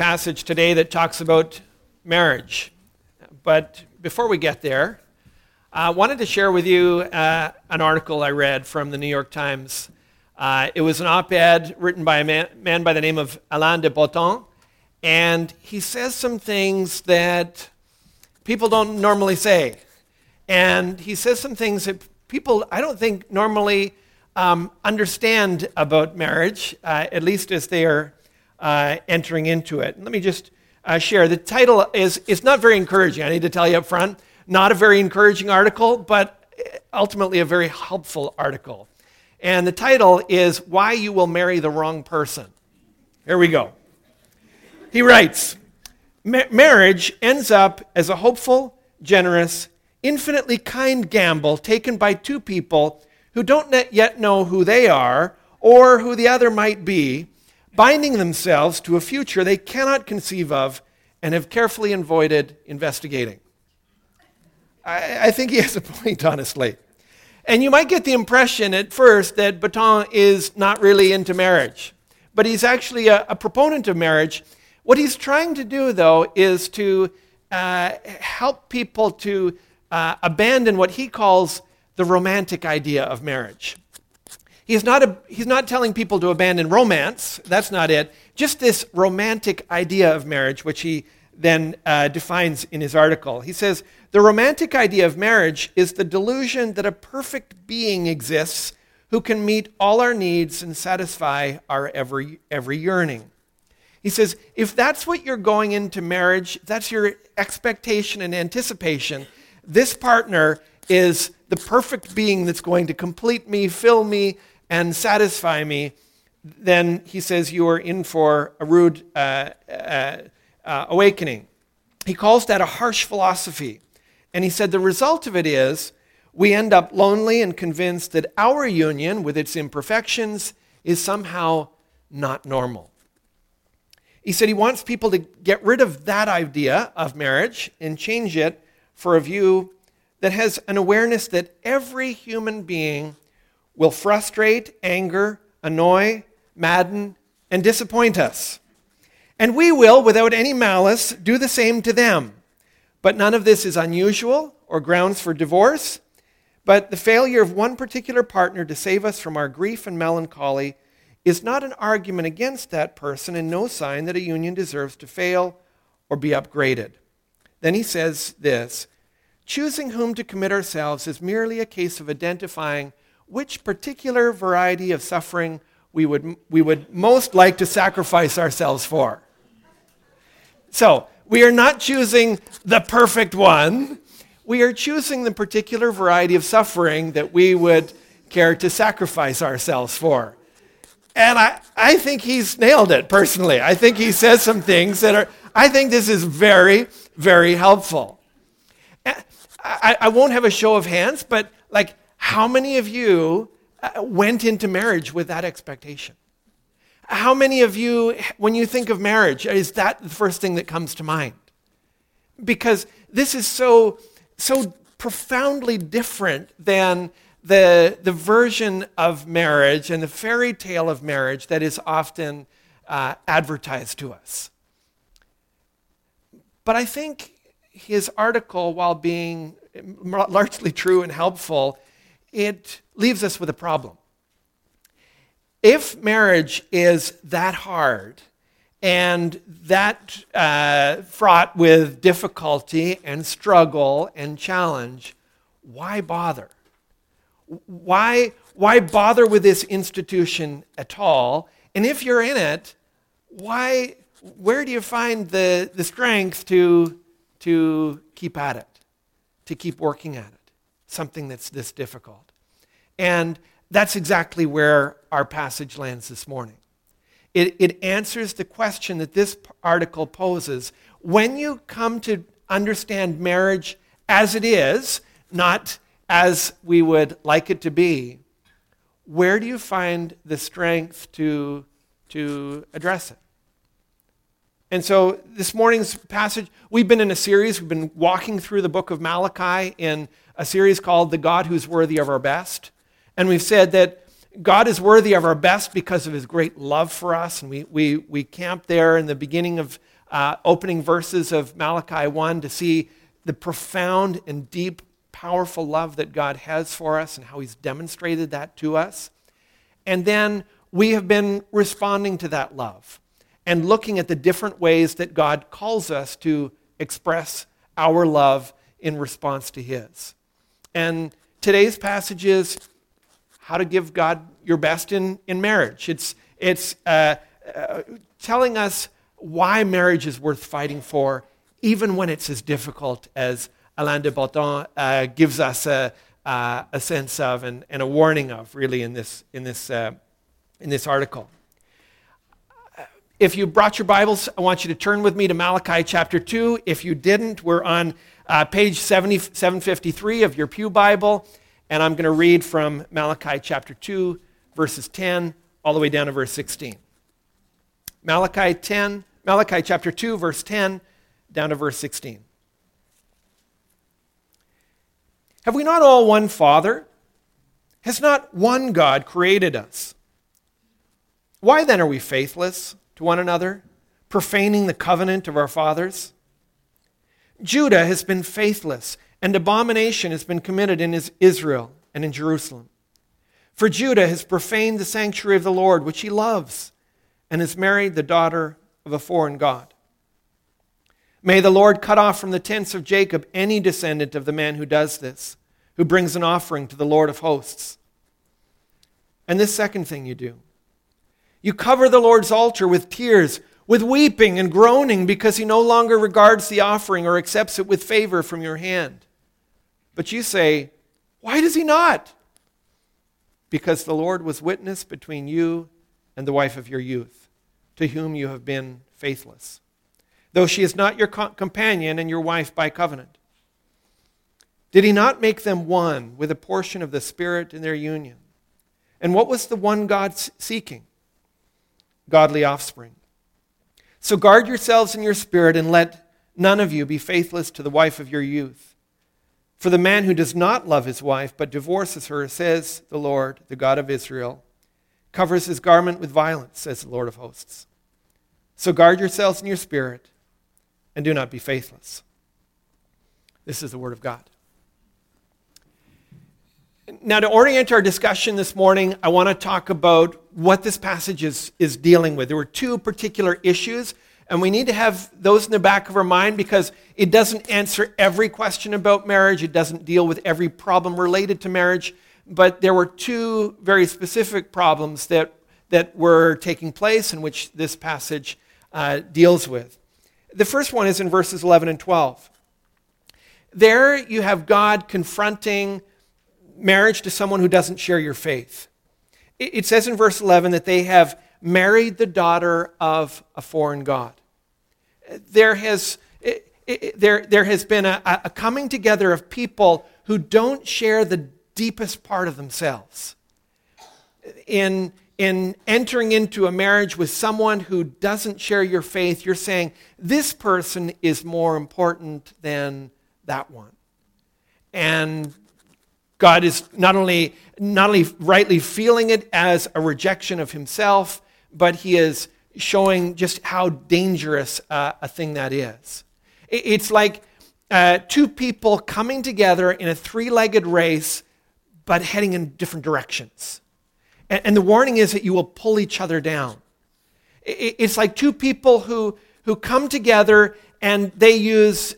passage today that talks about marriage. But before we get there, I wanted to share with you uh, an article I read from the New York Times. Uh, it was an op ed written by a man, man, by the name of Alain de Botton, and he says some things that people don't normally say. And he says some things that people, I don't think, normally um, understand about marriage, uh, at least as they are uh, entering into it. Let me just uh, share. The title is, is not very encouraging, I need to tell you up front. Not a very encouraging article, but ultimately a very helpful article. And the title is Why You Will Marry the Wrong Person. Here we go. He writes Marriage ends up as a hopeful, generous, infinitely kind gamble taken by two people who don't yet know who they are or who the other might be binding themselves to a future they cannot conceive of and have carefully avoided investigating. I, I, think he has a point, honestly. And you might get the impression at first that Botton is not really into marriage, but he's actually a, a proponent of marriage. What he's trying to do, though, is to uh, help people to uh, abandon what he calls the romantic idea of marriage. He's not, a, he's not telling people to abandon romance. That's not it. Just this romantic idea of marriage, which he then uh, defines in his article. He says The romantic idea of marriage is the delusion that a perfect being exists who can meet all our needs and satisfy our every, every yearning. He says, if that's what you're going into marriage, that's your expectation and anticipation, this partner is the perfect being that's going to complete me, fill me, and satisfy me, then he says you are in for a rude uh, uh, uh, awakening. He calls that a harsh philosophy. And he said the result of it is we end up lonely and convinced that our union, with its imperfections, is somehow not normal. He said he wants people to get rid of that idea of marriage and change it for a view that has an awareness that every human being will frustrate, anger, annoy, madden, and disappoint us. And we will, without any malice, do the same to them. But none of this is unusual or grounds for divorce. But the failure of one particular partner to save us from our grief and melancholy is not an argument against that person and no sign that a union deserves to fail or be upgraded. Then he says this choosing whom to commit ourselves is merely a case of identifying which particular variety of suffering we would, we would most like to sacrifice ourselves for. So, we are not choosing the perfect one. We are choosing the particular variety of suffering that we would care to sacrifice ourselves for. And I, I think he's nailed it personally. I think he says some things that are, I think this is very, very helpful. Eh, I, I won't have a show of hands, but like, how many of you uh, went into marriage with that expectation? How many of you, when you think of marriage, is that the first thing that comes to mind? Because this is so, so profoundly different than the, the version of marriage and the fairy tale of marriage that is often uh, advertised to us. But I think his article, while being largely true and helpful, it leaves us with a problem. If marriage is that hard and that uh, fraught with difficulty and struggle and challenge, why bother? Why, why bother with this institution at all? And if you're in it, why, where do you find the, the strength to, to keep at it, to keep working at it? Something that's this difficult. And that's exactly where our passage lands this morning. It, it answers the question that this article poses. When you come to understand marriage as it is, not as we would like it to be, where do you find the strength to, to address it? And so this morning's passage, we've been in a series, we've been walking through the book of Malachi in a series called The God Who's Worthy of Our Best. And we've said that God is worthy of our best because of his great love for us. And we, we, we camped there in the beginning of, uh, opening verses of Malachi 1 to see the profound and deep, powerful love that God has for us and how He's demonstrated that to us. And then we have been responding to that love and looking at the different ways that God calls us to express our love in response to His. And today's passage is how to give God your best in, in marriage. It's, it's uh, uh, telling us why marriage is worth fighting for, even when it's as difficult as Alain de Botton uh, gives us a, uh, a sense of and, and, a warning of, really, in this, in this, uh, in this article. If you brought your Bibles, I want you to turn with me to Malachi chapter 2. If you didn't, we're on uh, page 70, 753 of your Pew Bible, and I'm going to read from Malachi chapter 2, verses 10 all the way down to verse 16. Malachi 10, Malachi chapter 2, verse 10 down to verse 16. Have we not all one Father? Has not one God created us? Why then are we faithless to one another, profaning the covenant of our fathers? Judah has been faithless, and abomination has been committed in Israel and in Jerusalem. For Judah has profaned the sanctuary of the Lord, which he loves, and has married the daughter of a foreign God. May the Lord cut off from the tents of Jacob any descendant of the man who does this, who brings an offering to the Lord of hosts. And this second thing you do you cover the Lord's altar with tears, with weeping and groaning, because he no longer regards the offering or accepts it with favor from your hand. But you say, Why does he not? Because the Lord was witness between you and the wife of your youth, to whom you have been faithless, though she is not your companion and your wife by covenant. Did he not make them one with a portion of the Spirit in their union? And what was the one God seeking? Godly offspring. So guard yourselves in your spirit and let none of you be faithless to the wife of your youth. For the man who does not love his wife but divorces her, says the Lord, the God of Israel, covers his garment with violence, says the Lord of hosts. So guard yourselves in your spirit and do not be faithless. This is the word of God. Now, to orient our discussion this morning, I want to talk about what this passage is, is dealing with. There were two particular issues, and we need to have those in the back of our mind because it doesn't answer every question about marriage, it doesn't deal with every problem related to marriage, but there were two very specific problems that, that were taking place in which this passage uh, deals with. The first one is in verses 11 and 12. There you have God confronting marriage to someone who doesn't share your faith. It says in verse 11 that they have married the daughter of a foreign God. There has, there, there has been a, a coming together of people who don't share the deepest part of themselves. In, in entering into a marriage with someone who doesn't share your faith, you're saying, this person is more important than that one. And God is not only, not only rightly feeling it as a rejection of himself, but he is showing just how dangerous uh, a thing that is. It's like uh, two people coming together in a three legged race, but heading in different directions. And, and, the warning is that you will pull each other down. it's like two people who, who come together and they use,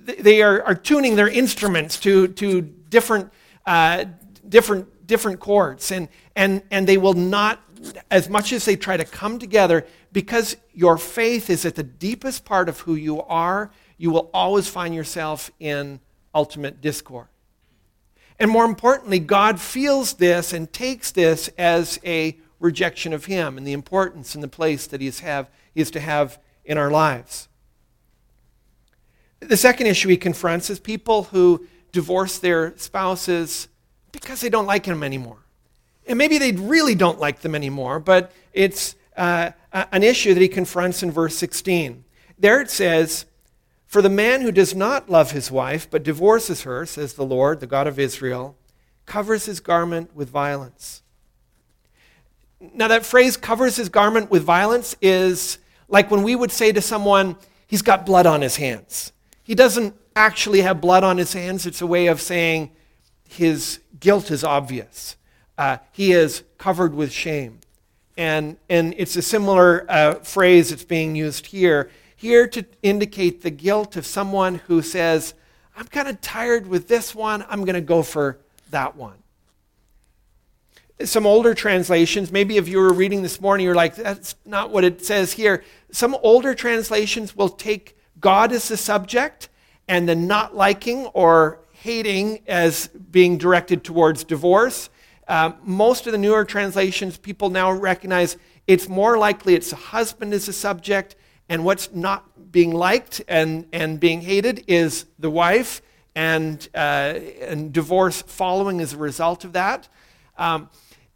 they are, are tuning their instruments to, to different, uh, different, different chords. And, and, and they will not, as much as they try to come together, because your faith is at the deepest part of who you are, you will always find yourself in ultimate discord. And more importantly, God feels this and takes this as a rejection of Him and the importance and the place that He have, he is to have in our lives. The second issue He confronts is people who divorce their spouses because they don't like them anymore. And maybe they really don't like them anymore, but it's uh, an issue that he confronts in verse 16. There it says, For the man who does not love his wife, but divorces her, says the Lord, the God of Israel, covers his garment with violence. Now, that phrase, covers his garment with violence, is Like when we would say to someone, he's got blood on his hands. He doesn't actually have blood on his hands, it's a way of saying his guilt is obvious. Uh, he is covered with shame. And, and it's a similar uh, phrase that's being used here, here to indicate the guilt of someone who says, I'm kind of tired with this one, I'm going to go for that one. Some older translations, maybe if you were reading this morning, you're like, that's not what it says here. Some older translations will take God as the subject and the not liking or hating as being directed towards divorce. Uh, most of the newer translations, people now recognize it's more likely it's a husband is the subject, and what's not being liked and, and being hated is the wife, and, uh, and divorce following as a result of that. Um,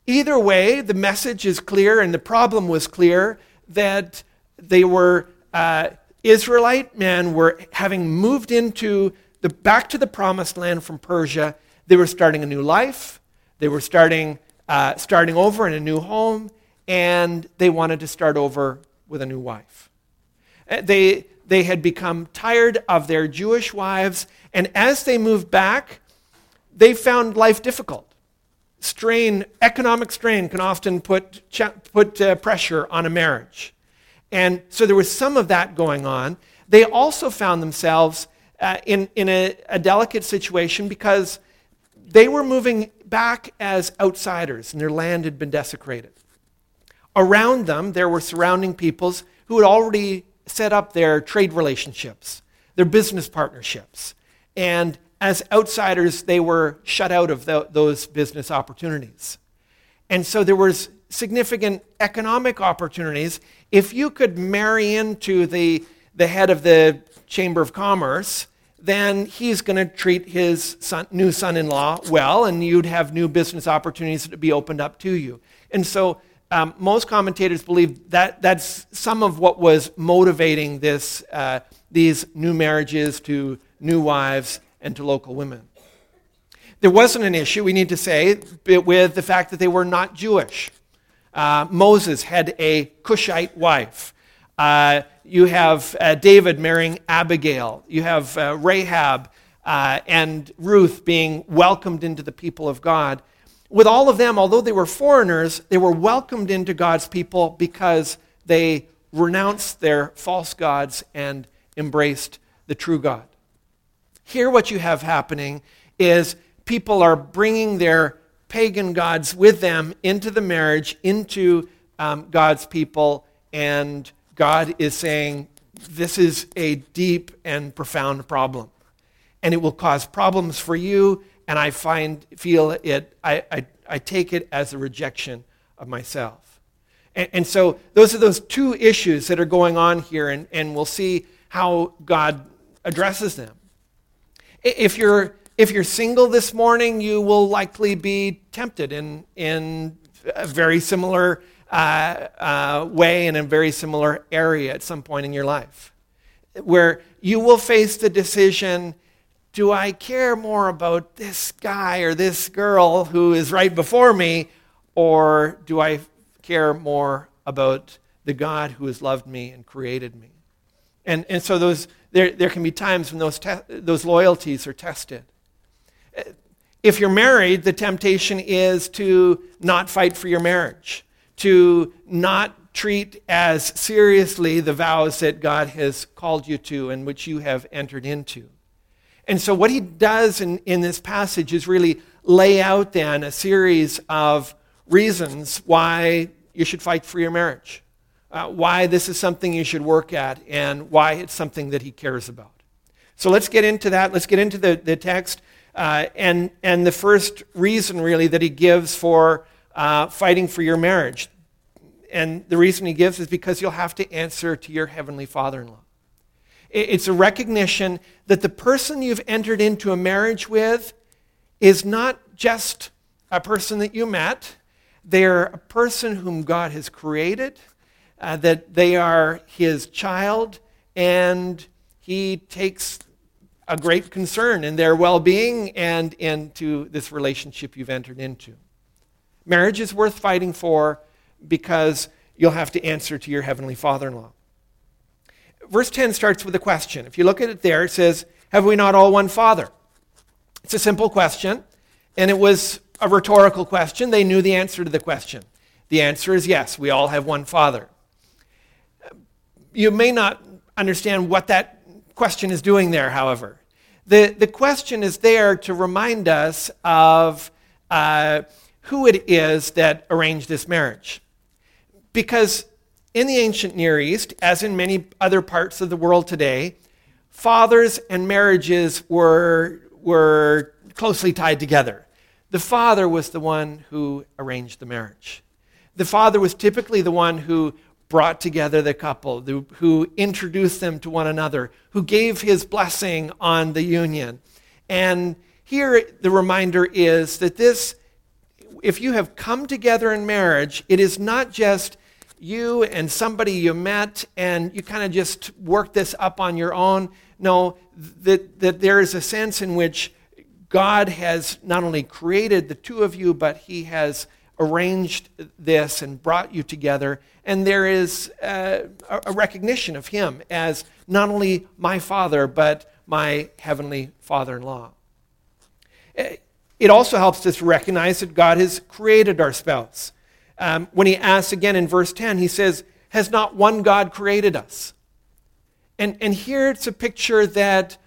either way, the message is clear, and the problem was clear that they were uh, Israelite men were having moved into the back to the promised land from Persia. They were starting a new life. They were starting uh, starting over in a new home, and they wanted to start over with a new wife. Uh, they they had become tired of their Jewish wives, and as they moved back, they found life difficult. Strain, economic strain, can often put put uh, pressure on a marriage. And so there was some of that going on. They also found themselves uh, in, in a, a delicate situation because they were moving back as outsiders and their land had been desecrated. Around them, there were surrounding peoples who had already set up their trade relationships, their business partnerships. And as outsiders, they were shut out of the, those business opportunities. And so there was significant economic opportunities if you could marry into the, the head of the Chamber of Commerce, then he's going to treat his son, new son in law well, and you'd have new business opportunities to be opened up to you. And so um, most commentators believe that that's some of what was motivating this, uh, these new marriages to new wives and to local women. There wasn't an issue, we need to say, with the fact that they were not Jewish. Uh, Moses had a Cushite wife. Uh, you have uh, David marrying Abigail. You have uh, Rahab uh, and Ruth being welcomed into the people of God. With all of them, although they were foreigners, they were welcomed into God's people because they renounced their false gods and embraced the true God. Here, what you have happening is people are bringing their pagan gods with them into the marriage, into um, God's people, and God is saying, This is a deep and profound problem. And it will cause problems for you, and I find, feel it, I, I, I take it as a rejection of myself. And, and, so those are those two issues that are going on here, and, and we'll see how God addresses them. If you're if you're single this morning, you will likely be tempted in, in a very similar uh, uh, way in a very similar area at some point in your life, where you will face the decision do I care more about this guy or this girl who is right before me, or do I care more about the God who has loved me and created me? And, and so those, there, there can be times when those, te- those loyalties are tested. If you're married, the temptation is to not fight for your marriage, to not treat as seriously the vows that God has called you to and which you have entered into. And so, what he does in, in this passage is really lay out then a series of reasons why you should fight for your marriage, uh, why this is something you should work at, and why it's something that he cares about. So, let's get into that. Let's get into the, the text. Uh, and, and the first reason, really, that he gives for uh, fighting for your marriage. And the reason he gives is because you'll have to answer to your heavenly father in law. It's a recognition that the person you've entered into a marriage with is not just a person that you met, they're a person whom God has created, uh, that they are his child, and he takes a great concern in their well being and into this relationship you've entered into. Marriage is worth fighting for because you'll have to answer to your heavenly father in law. verse 10 starts with a question. If you look at it there, it says, Have we not all one Father? It's a simple question, and it was a rhetorical question. They knew the answer to the question. The answer is yes, we all have one Father. You may not understand what that question is doing there, however. The, the question is there to remind us of uh, who it is that arranged this marriage. Because in the ancient Near East, as in many other parts of the world today, fathers and marriages were, were closely tied together. The father was the one who arranged the marriage. The father was typically the one who brought together the couple, who introduced them to one another, who gave his blessing on the union. And here the reminder is that this, if you have come together in marriage, it is not just you and somebody you met and you kind of just work this up on your own. No, that, that there is a sense in which God has not only created the two of you, but He has arranged this and brought you together. And there is uh, a recognition of Him as not only my Father, but my Heavenly Father in law. It also helps us recognize that God has created our spouse. Um, when he asks again in verse 10, he says, Has not one God created us? And, and here it's a picture that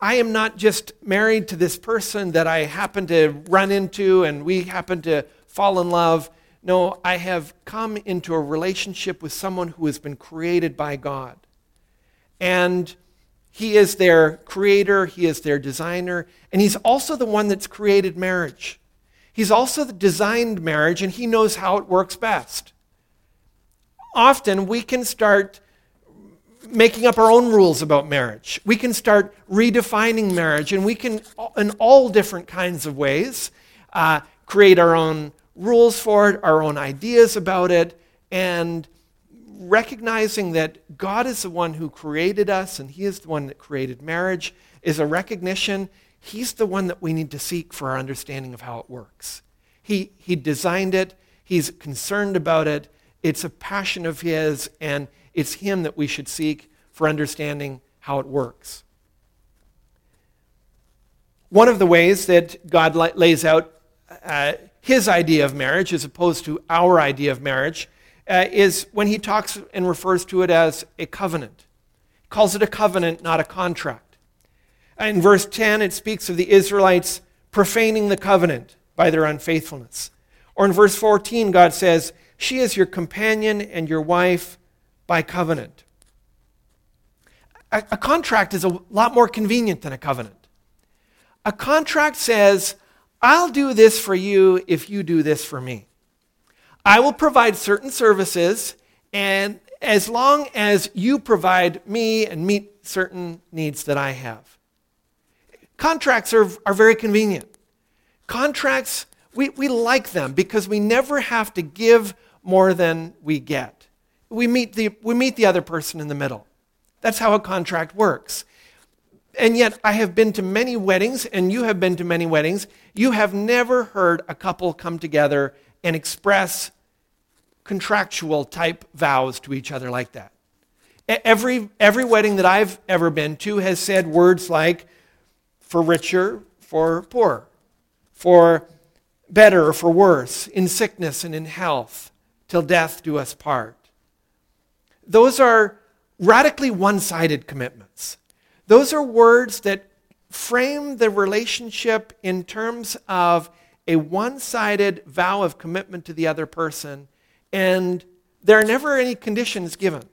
I am not just married to this person that I happen to run into and we happen to fall in love. No, I have come into a relationship with someone who has been created by God. And he is their creator, he is their designer, and he's also the one that's created marriage. He's also the designed marriage and he knows how it works best. Often we can start making up our own rules about marriage. We can start redefining marriage and we can, in all different kinds of ways, uh, create our own rules for it, our own ideas about it, and recognizing that God is the one who created us and He is the one that created marriage is a recognition He's the one that we need to seek for our understanding of how it works. He, he designed it, He's concerned about it, it's a passion of His, and it's Him that we should seek for understanding how it works. One of the ways that God lays out uh, His idea of marriage as opposed to our idea of marriage uh, is when He talks and refers to it as a covenant. He calls it a covenant, not a contract. In verse 10, it speaks of the Israelites profaning the covenant by their unfaithfulness. Or in verse 14, God says, She is your companion and your wife by covenant. A, a contract is a lot more convenient than a covenant. A contract says, I'll do this for you if you do this for me. I will provide certain services, and as long as you provide me and meet certain needs that I have. Contracts are, are very convenient. Contracts, we, we like them because we never have to give more than we get. We meet, the, we meet the other person in the middle. That's how a contract works. And yet, I have been to many weddings, and you have been to many weddings. You have never heard a couple come together and express contractual type vows to each other like that. Every, every wedding that I've ever been to has said words like, for richer, for poorer, for better for worse, in sickness and in health, till death do us part. Those are radically one sided commitments. Those are words that frame the relationship in terms of a one sided vow of commitment to the other person, and there are never any conditions given.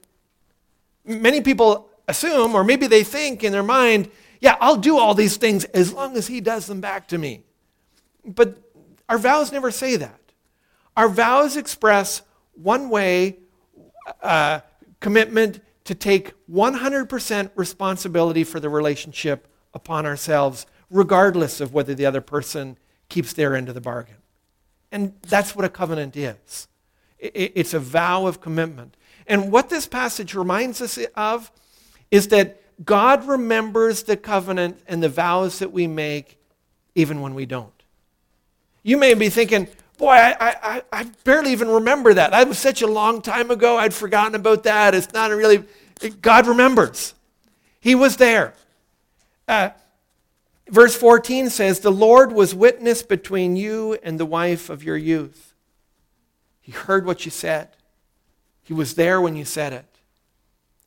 Many people assume, or maybe they think in their mind, yeah, I'll do all these things as long as he does them back to me. But our vows never say that. Our vows express one way uh, commitment to take 100% responsibility for the relationship upon ourselves, regardless of whether the other person keeps their end of the bargain. And that's what a covenant is it's a vow of commitment. And what this passage reminds us of is that God remembers the covenant and the vows that we make even when we don't. You may be thinking, boy, I, I, I barely even remember that. That was such a long time ago. I'd forgotten about that. It's not really, God remembers. He was there. Uh, verse 14 says, The Lord was witness between you and the wife of your youth. He heard what you said, He was there when you said it.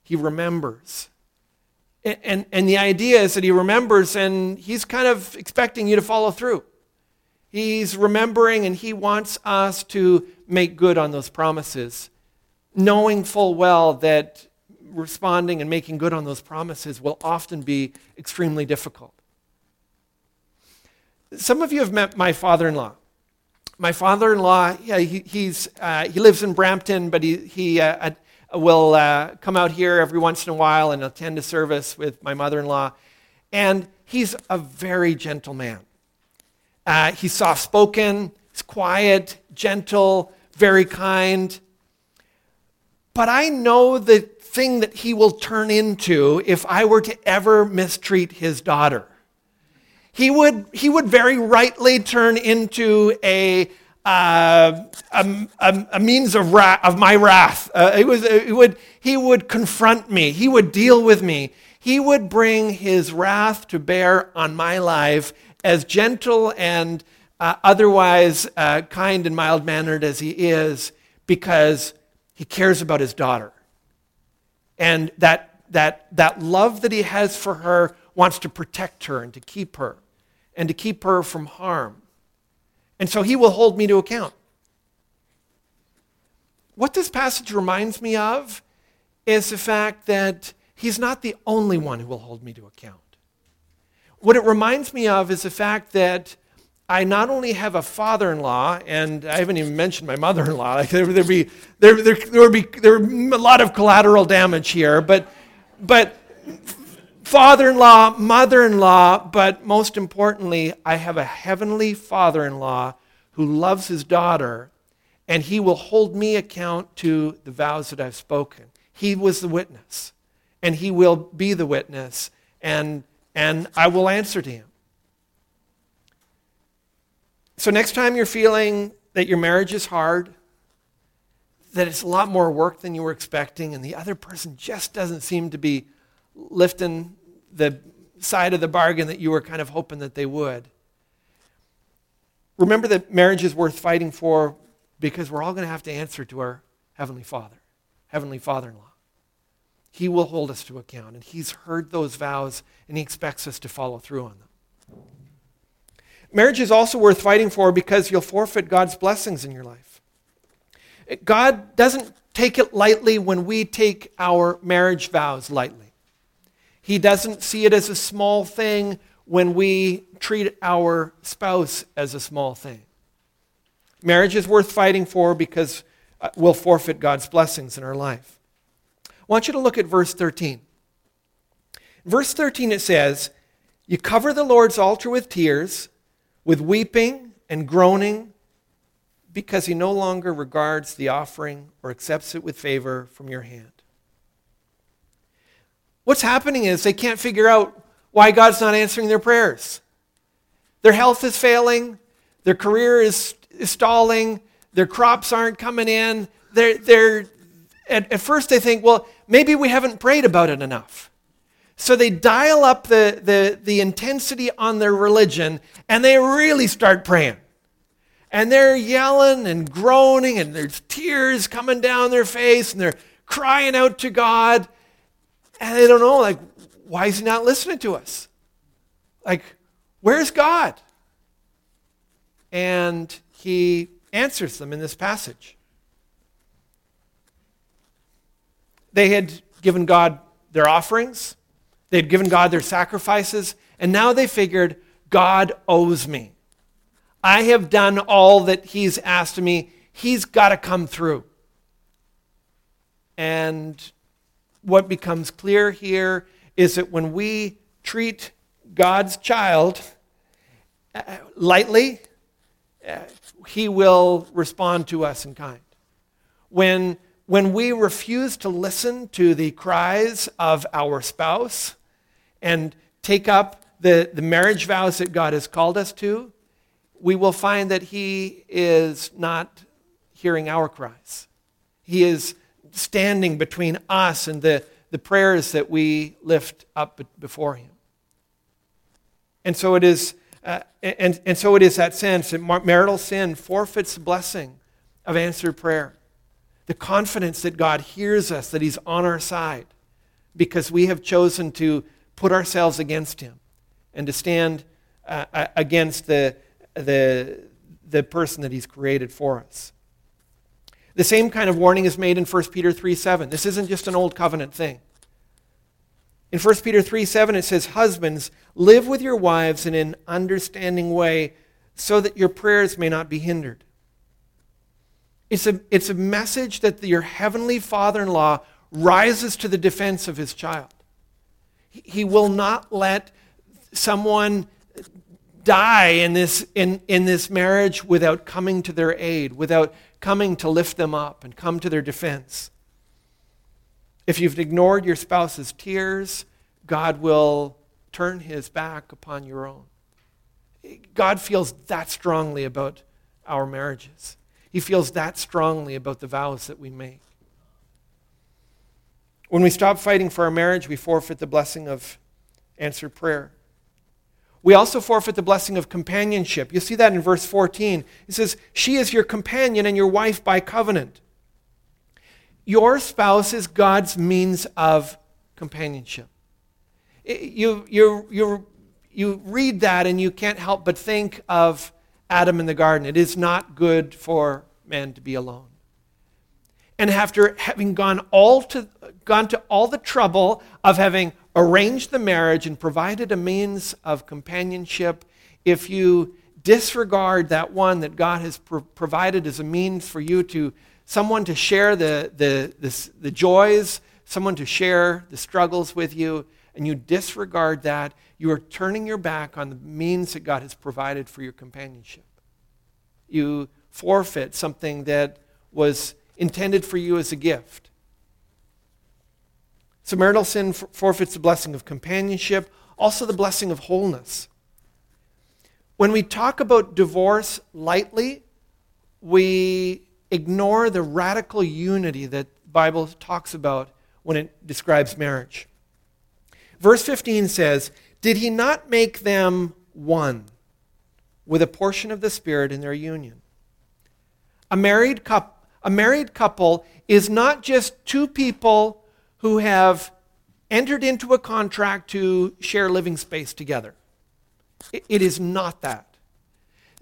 He remembers. And, and, and the idea is that He remembers and He's kind of expecting you to follow through. He's remembering and He wants us to make good on those promises, knowing full well that responding and making good on those promises will often be extremely difficult. Some of you have met my father in law. My father in law, yeah, he, uh, he lives in Brampton, but he, he uh, will uh, come out here every once in a while and attend a service with my mother in law. And he's a very gentle man. Uh, he's soft spoken, he's quiet, gentle, very kind. But I know the thing that he will turn into if I were to ever mistreat his daughter. He would, he would very rightly turn into a, uh, a, a, a, means of, ra- of my wrath. Uh, it was, it would, he would confront me, he would deal with me, he would bring his wrath to bear on my life, as gentle and uh, otherwise uh, kind and mild mannered as he is, because he cares about his daughter. And that, that, that love that he has for her wants to protect her and to keep her and to keep her from harm. And so he will hold me to account. What this passage reminds me of is the fact that he's not the only one who will hold me to account. What it reminds me of is the fact that I not only have a father-in-law, and I haven't even mentioned my mother-in-law. Like there, would be there, there, there would be there a lot of collateral damage here, but but father-in-law, mother-in-law, but most importantly, I have a heavenly father-in-law who loves his daughter, and he will hold me account to the vows that I've spoken. He was the witness, and he will be the witness, and and I will answer to him. So, next time you're feeling that your marriage is hard, that it's a lot more work than you were expecting, and the other person just doesn't seem to be lifting the side of the bargain that you were kind of hoping that they would. Remember that marriage is worth fighting for because we're all going to have to answer to our Heavenly Father, Heavenly Father in law. He will hold us to account, and He's heard those vows, and He expects us to follow through on them. Marriage is also worth fighting for because you'll forfeit God's blessings in your life. God doesn't take it lightly when we take our marriage vows lightly. He doesn't see it as a small thing when we treat our spouse as a small thing. Marriage is worth fighting for because uh, we'll forfeit God's blessings in our life. I want you to look at verse 13. In verse 13 it says, You cover the Lord's altar with tears with weeping and groaning because he no longer regards the offering or accepts it with favor from your hand. What's happening is they can't figure out why God's not answering their prayers. Their health is failing, their career is, is stalling, their crops aren't coming in. They're, they're, at, at first, they think, well, maybe we haven't prayed about it enough. So they dial up the, the, the intensity on their religion and they really start praying. And they're yelling and groaning and there's tears coming down their face and they're crying out to God. And they don't know, like, why is he not listening to us? Like, where's God? And he answers them in this passage. They had given God their offerings. They'd given God their sacrifices, and now they figured, God owes me. I have done all that He's asked of me. He's got to come through. And what becomes clear here is that when we treat God's child uh, lightly, uh, He will respond to us in kind. When, when we refuse to listen to the cries of our spouse, and take up the, the marriage vows that God has called us to, we will find that He is not hearing our cries. He is standing between us and the, the prayers that we lift up before Him. And so it is, uh, and, and so it is that sense that marital sin forfeits the blessing of answered prayer. The confidence that God hears us, that He's on our side, because we have chosen to put ourselves against Him and to stand uh, uh against the, the, the person that He's created for us. The same kind of warning is made in 1 Peter 3 7. This isn't just an old covenant thing. In 1 Peter 3 7, it says, Husbands, live with your wives in an understanding way so that your prayers may not be hindered. It's a, it's a message that your heavenly father in law rises to the defense of his child. He, will not let someone die in this, in, in this marriage without coming to their aid, without coming to lift them up and come to their defense. If you've ignored your spouse's tears, God will turn his back upon your own. God feels that strongly about our marriages. He feels that strongly about the vows that we make. When we stop fighting for our marriage, we forfeit the blessing of answered prayer. We also forfeit the blessing of companionship. You see that in verse 14. It says, She is your companion and your wife by covenant. Your spouse is God's means of companionship. You, you, you, you read that and you can't help but think of Adam in the garden. It is not good for man to be alone. And after having gone, all to, gone to all the trouble of having arranged the marriage and provided a means of companionship, if you disregard that one that God has pro- provided as a means for you to, someone to share the, the, the, the joys, someone to share the struggles with you, and you disregard that, you are turning your back on the means that God has provided for your companionship. You forfeit something that was intended for you as a gift. So marital sin forfeits the blessing of companionship, also the blessing of wholeness. When we talk about divorce lightly, we ignore the radical unity that the Bible talks about when it describes marriage. Verse 15 says, Did he not make them one with a portion of the Spirit in their union? A married, couple, a married couple is not just two people who have entered into a contract to share living space together. It is not that.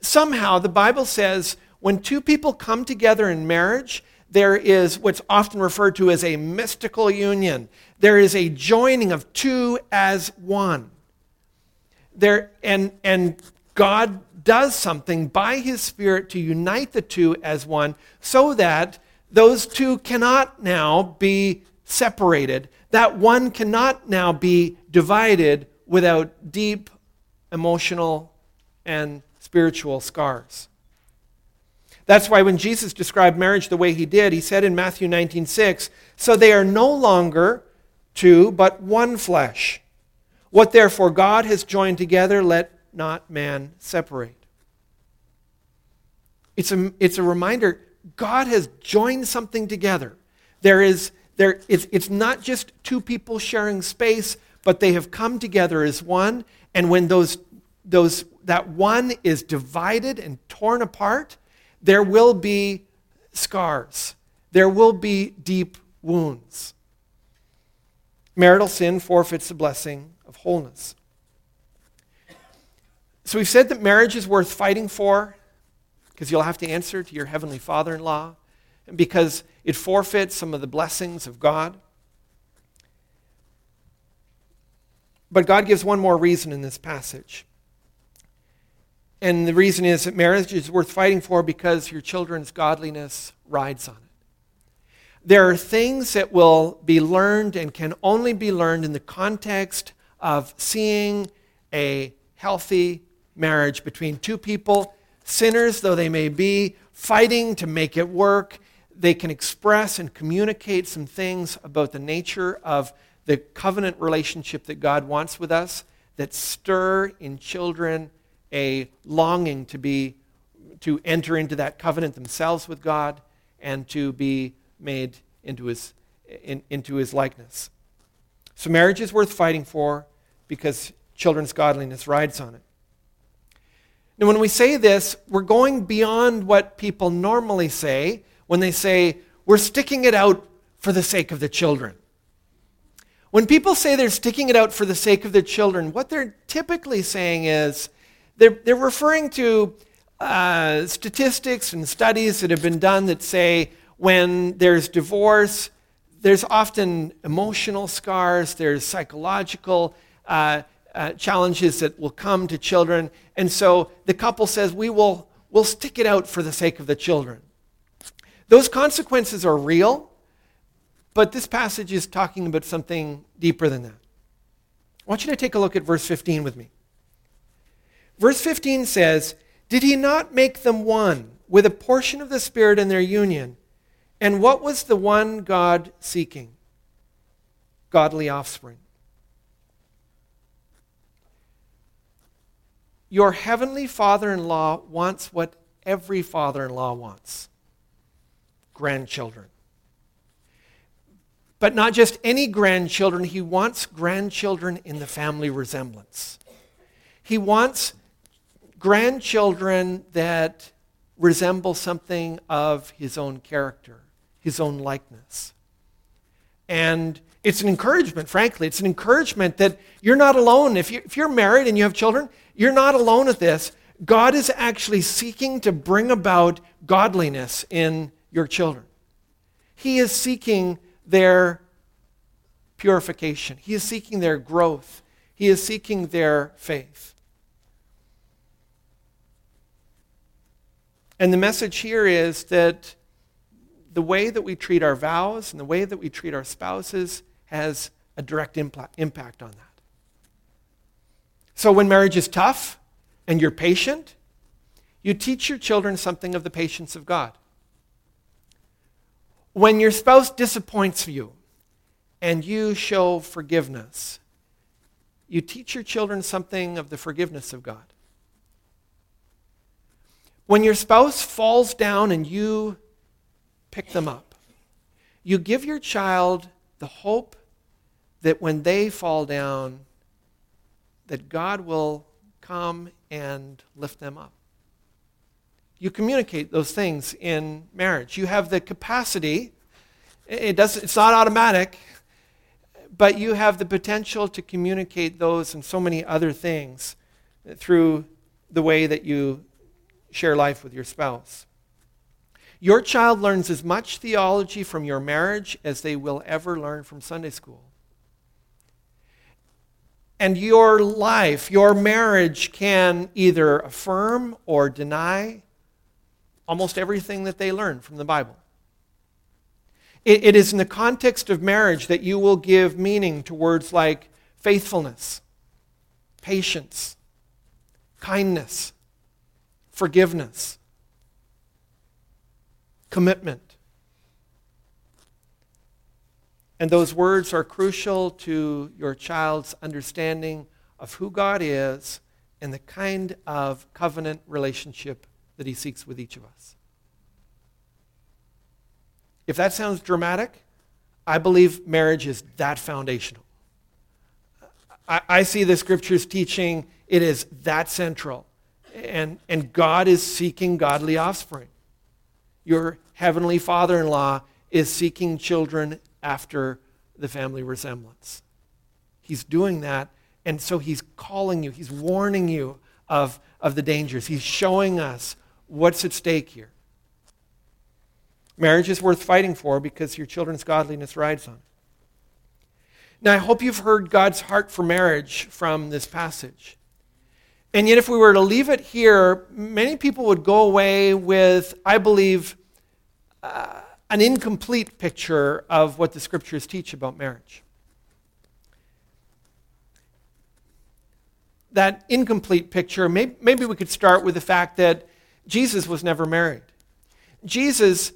Somehow, the Bible says when two people come together in marriage, there is what's often referred to as a mystical union. There is a joining of two as one. There, and, and God does something by his Spirit to unite the two as one so that those two cannot now be separated. That one cannot now be divided without deep emotional and spiritual scars. That's why when Jesus described marriage the way he did, he said in Matthew 19:6, "So they are no longer two, but one flesh. What therefore God has joined together, let not man separate." It's a, it's a reminder God has joined something together. There is there, it's, it's not just two people sharing space, but they have come together as one. And when those, those, that one is divided and torn apart, there will be scars. There will be deep wounds. Marital sin forfeits the blessing of wholeness. So we've said that marriage is worth fighting for because you'll have to answer to your heavenly father in law and because it forfeits some of the blessings of God. But God gives one more reason in this passage. And the reason is that marriage is worth fighting for because your children's godliness rides on it. There are things that will be learned and can only be learned in the context of seeing a healthy marriage between two people, sinners though they may be, fighting to make it work they can express and communicate some things about the nature of the covenant relationship that God wants with us that stir in children a longing to be to enter into that covenant themselves with God and to be made into his in, into his likeness. So marriage is worth fighting for because children's godliness rides on it. Now, when we say this, we're going beyond what people normally say when they say, we're sticking it out for the sake of the children. When people say they're sticking it out for the sake of the children, what they're typically saying is they're, they're referring to uh, statistics and studies that have been done that say when there's divorce, there's often emotional scars, there's psychological uh, uh, challenges that will come to children. And so the couple says, we will we'll stick it out for the sake of the children. Those consequences are real, but this passage is talking about something deeper than that. I want you to take a look at verse 15 with me. Verse 15 says, Did he not make them one with a portion of the Spirit in their union? And what was the one God seeking? Godly offspring. Your heavenly father in law wants what every father in law wants grandchildren. But not just any grandchildren, he wants grandchildren in the family resemblance. He wants grandchildren that resemble something of his own character, his own likeness. And it's an encouragement, frankly. It's an encouragement that you're not alone. If, you, if you're married and you have children, you're not alone at this. God is actually seeking to bring about godliness in your children. He is seeking their purification, He is seeking their growth, He is seeking their faith. And the message here is that the way that we treat our vows and the way that we treat our spouses has a direct impact on that. So when marriage is tough and you're patient, you teach your children something of the patience of God. When your spouse disappoints you and you show forgiveness, you teach your children something of the forgiveness of God. When your spouse falls down and you pick them up, you give your child the hope that when they fall down, that God will come and lift them up. You communicate those things in marriage. You have the capacity, it does, it's not automatic, but you have the potential to communicate those and so many other things through the way that you share life with your spouse. Your child learns as much theology from your marriage as they will ever learn from Sunday school. And your life, your marriage can either affirm or deny almost everything that they learn from the Bible. It, is in the context of marriage that you will give meaning to words like faithfulness, patience, kindness, forgiveness, commitment. And those words are crucial to your child's understanding of who God is and the kind of covenant relationship that he seeks with each of us. If that sounds dramatic, I believe marriage is that foundational. I, I see the scriptures teaching it is that central. And, and God is seeking godly offspring. Your heavenly father in law is seeking children after the family resemblance. He's doing that, and so he's calling you, he's warning you of, of the dangers. He's showing us what's at stake here. Marriage is worth fighting for because your children's godliness rides on it. Now, I hope you've heard God's heart for marriage from this passage. And yet, if we were to leave it here, many people would go away with, I believe, uh, an incomplete picture of what the scriptures teach about marriage. That incomplete picture, maybe, we could start with the fact that Jesus was never married. Jesus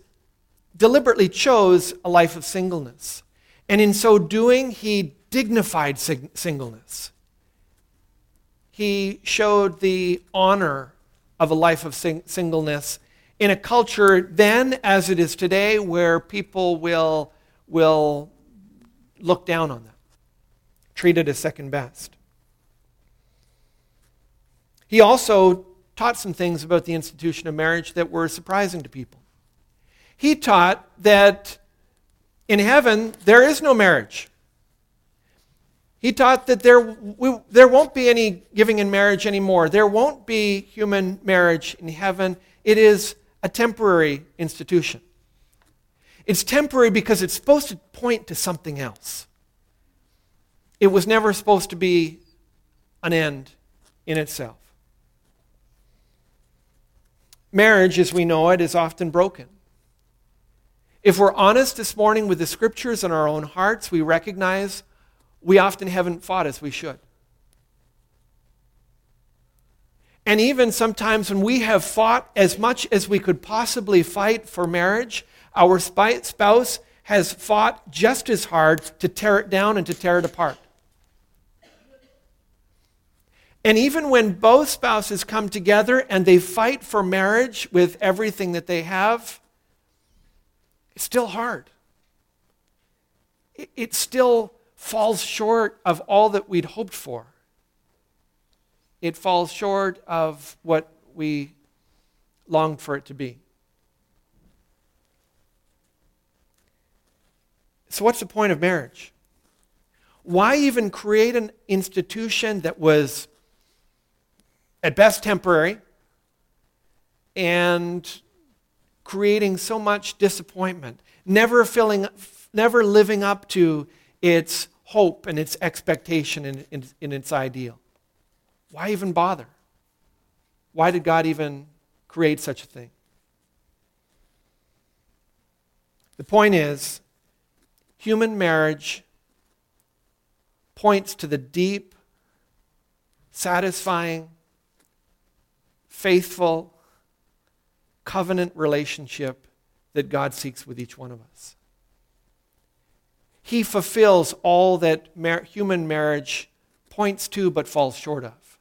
deliberately chose a life of singleness. And in so doing, he dignified sing- singleness. He showed the honor of a life of sing- singleness in a culture then as it is today where people will, will look down on that. treated as second best. He also taught some things about the institution of marriage that were surprising to people. He taught that in heaven there is no marriage. He taught that there, we, there won't be any giving in marriage anymore. There won't be human marriage in heaven. It is a temporary institution. It's temporary because it's supposed to point to something else. It was never supposed to be an end in itself. Marriage, as we know it, is often broken. If we're honest this morning with the scriptures in our own hearts, we recognize we often haven't fought as we should. And even sometimes when we have fought as much as we could possibly fight for marriage, our spouse has fought just as hard to tear it down and to tear it apart. And even when both spouses come together and they fight for marriage with everything that they have, it's still hard. It still falls short of all that we'd hoped for. It falls short of what we longed for it to be. So, what's the point of marriage? Why even create an institution that was at best temporary, and creating so much disappointment, never filling, never living up to its hope and its expectation and, in, in its ideal. Why even bother? Why did God even create such a thing? The point is, human marriage points to the deep, satisfying, faithful covenant relationship that God seeks with each one of us. He fulfills all that mar- human marriage points to but falls short of.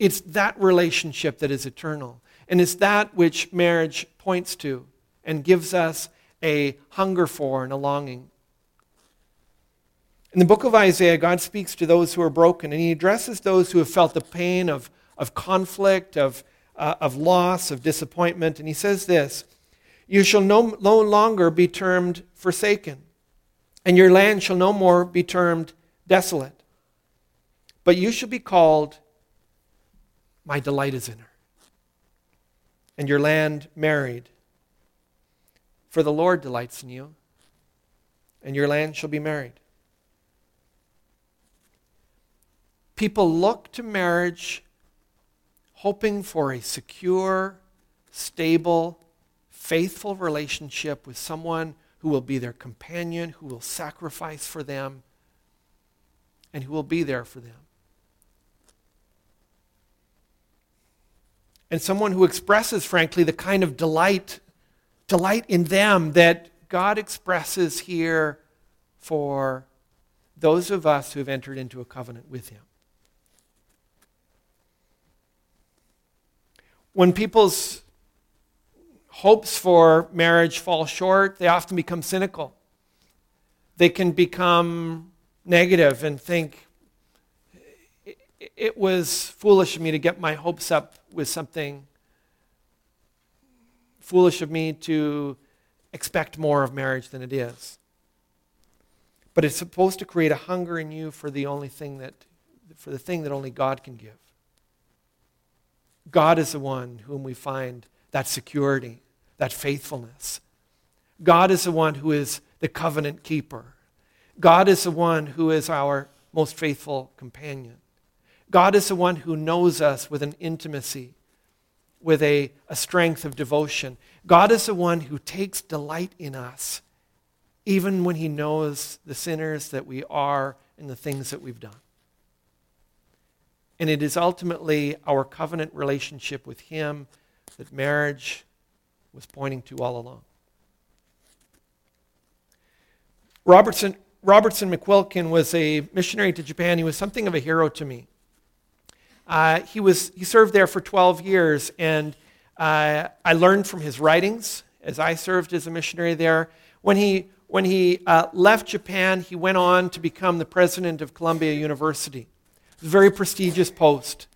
It's that relationship that is eternal. And it's that which marriage points to and gives us a hunger for and a longing in the book of Isaiah, God speaks to those who are broken, and he addresses those who have felt the pain of, of conflict, of, uh, of loss, of disappointment. And he says this You shall no, no longer be termed forsaken, and your land shall no more be termed desolate. But you shall be called, My delight is in her, and your land married. For the Lord delights in you, and your land shall be married. People look to marriage hoping for a secure, stable, faithful relationship with someone who will be their companion, who will sacrifice for them, and who will be there for them. And someone who expresses, frankly, the kind of delight, delight in them that God expresses here for those of us who have entered into a covenant with Him. When people's hopes for marriage fall short, they often become cynical. They can become negative and think, it was foolish of me to get my hopes up with something, foolish of me to expect more of marriage than it is. But it's supposed to create a hunger in you for the only thing that, for the thing that only God can give. God is the one whom we find that security, that faithfulness. God is the one who is the covenant keeper. God is the one who is our most faithful companion. God is the one who knows us with an intimacy, with a, a strength of devotion. God is the one who takes delight in us, even when he knows the sinners that we are and the things that we've done. And it is ultimately our covenant relationship with Him that marriage was pointing to all along. Robertson, Robertson McQuilkin was a missionary to Japan. He was something of a hero to me. Uh, he, was, he served there for 12 years, and uh, I learned from his writings as I served as a missionary there. When he when he uh, left Japan, he went on to become the president of Columbia University. It was a very prestigious post.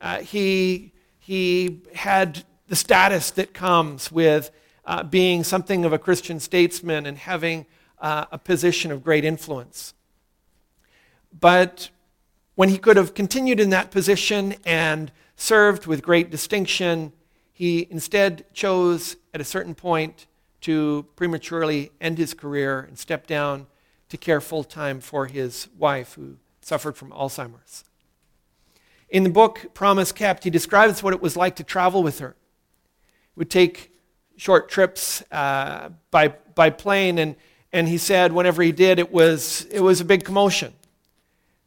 Uh, he, he had the status that comes with uh, being something of a Christian statesman and having a position of great influence. But when he could have continued in that position and served with great distinction, he instead chose at a certain point to prematurely end his career and step down to care full time for his wife who suffered from Alzheimer's. In the book Promise Kept, he describes what it was like to travel with her. He would take short trips uh, by, by plane, and, and he said whenever he did, it was, it was a big commotion.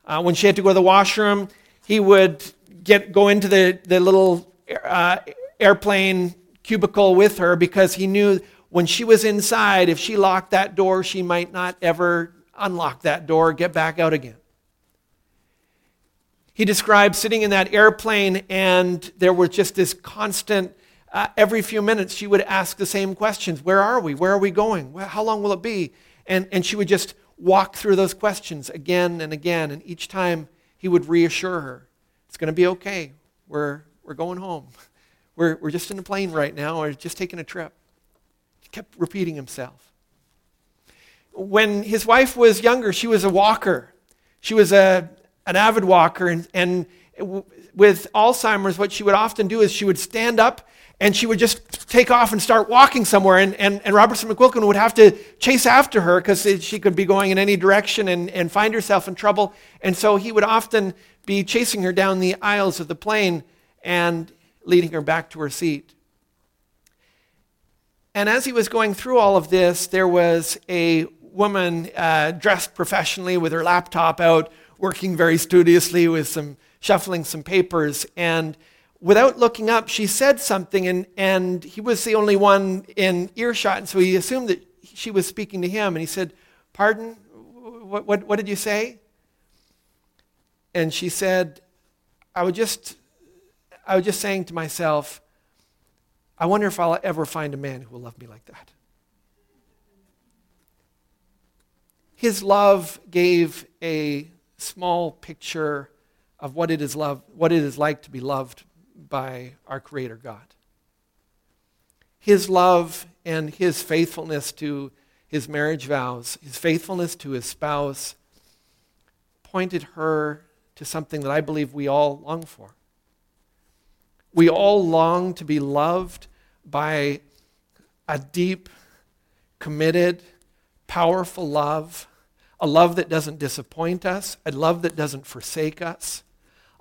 Uh, when she had to go to the washroom, he would get, go into the, the little uh, airplane cubicle with her because he knew when she was inside, if she locked that door, she might not ever unlock that door, get back out again. He described sitting in that airplane, and there was just this constant, uh, every few minutes, she would ask the same questions Where are we? Where are we going? How long will it be? And, and she would just walk through those questions again and again. And each time he would reassure her it's going to be okay. We're, we're going home. We're, we're just in a plane right now, or just taking a trip. He kept repeating himself. When his wife was younger, she was a walker. She was a, an avid walker, and, and with Alzheimer's, what she would often do is she would stand up and she would just take off and start walking somewhere. And, and, and Robertson McQuilkin would have to chase after her because she could be going in any direction and, and find herself in trouble. And so he would often be chasing her down the aisles of the plane and leading her back to her seat. And as he was going through all of this, there was a woman uh, dressed professionally with her laptop out working very studiously with some shuffling some papers. And without looking up, she said something, and, and he was the only one in earshot. And so he assumed that she was speaking to him. And he said, Pardon? What, what, what did you say? And she said, I was just I was just saying to myself, I wonder if I'll ever find a man who will love me like that. His love gave a small picture of what it is love, what it is like to be loved by our creator God. His love and his faithfulness to his marriage vows, his faithfulness to his spouse pointed her to something that I believe we all long for. We all long to be loved by a deep, committed, powerful love a love that doesn't disappoint us, a love that doesn't forsake us,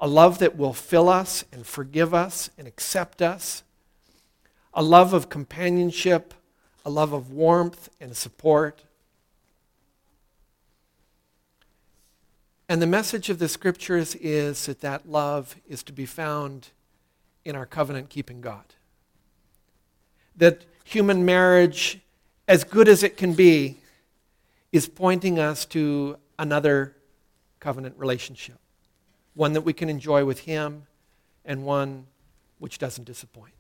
a love that will fill us and forgive us and accept us, a love of companionship, a love of warmth and support. And the message of the scriptures is that that love is to be found in our covenant keeping God. That human marriage, as good as it can be, is pointing us to another covenant relationship, one that we can enjoy with Him and one which doesn't disappoint.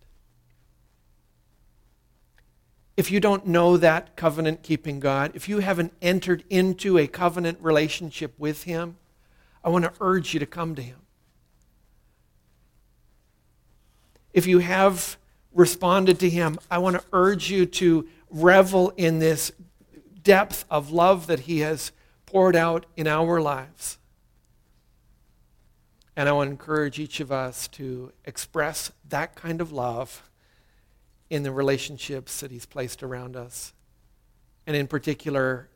If you don't know that covenant keeping God, if you haven't entered into a covenant relationship with Him, I want to urge you to come to Him. If you have responded to Him, I want to urge you to revel in this depth of love that He has poured out in our lives. And I want to encourage each of us to express that kind of love in the relationships that He's placed around us. And in particular,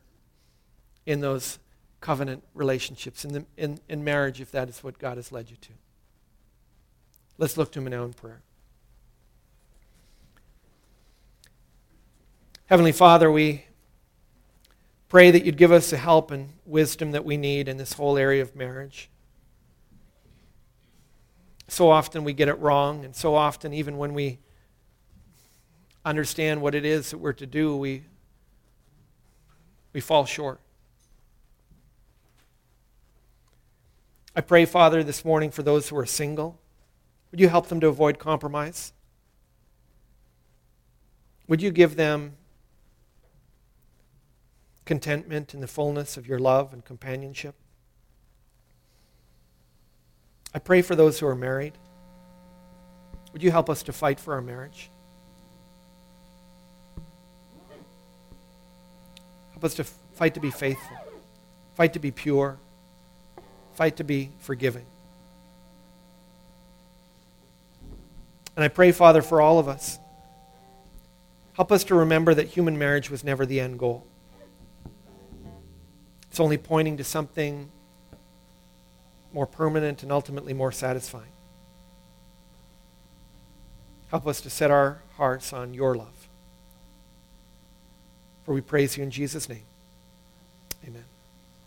in those covenant relationships, in, the, in, in marriage, if that is what God has led you to. Let's look to Him now in prayer. Heavenly Father, we Pray that you'd give us the help and wisdom that we need in this whole area of marriage. So often we get it wrong, and so often, even when we understand what it is that we're to do, we, we fall short. I pray, Father, this morning for those who are single. Would you help them to avoid compromise? Would you give them contentment in the fullness of your love and companionship. I pray for those who are married. Would you help us to fight for our marriage? Help us to fight to be faithful, fight to be pure, fight to be forgiving. And I pray, Father, for all of us. Help us to remember that human marriage was never the end goal. It's only pointing to something more permanent and ultimately more satisfying. Help us to set our hearts on your love. For we praise you in Jesus' name.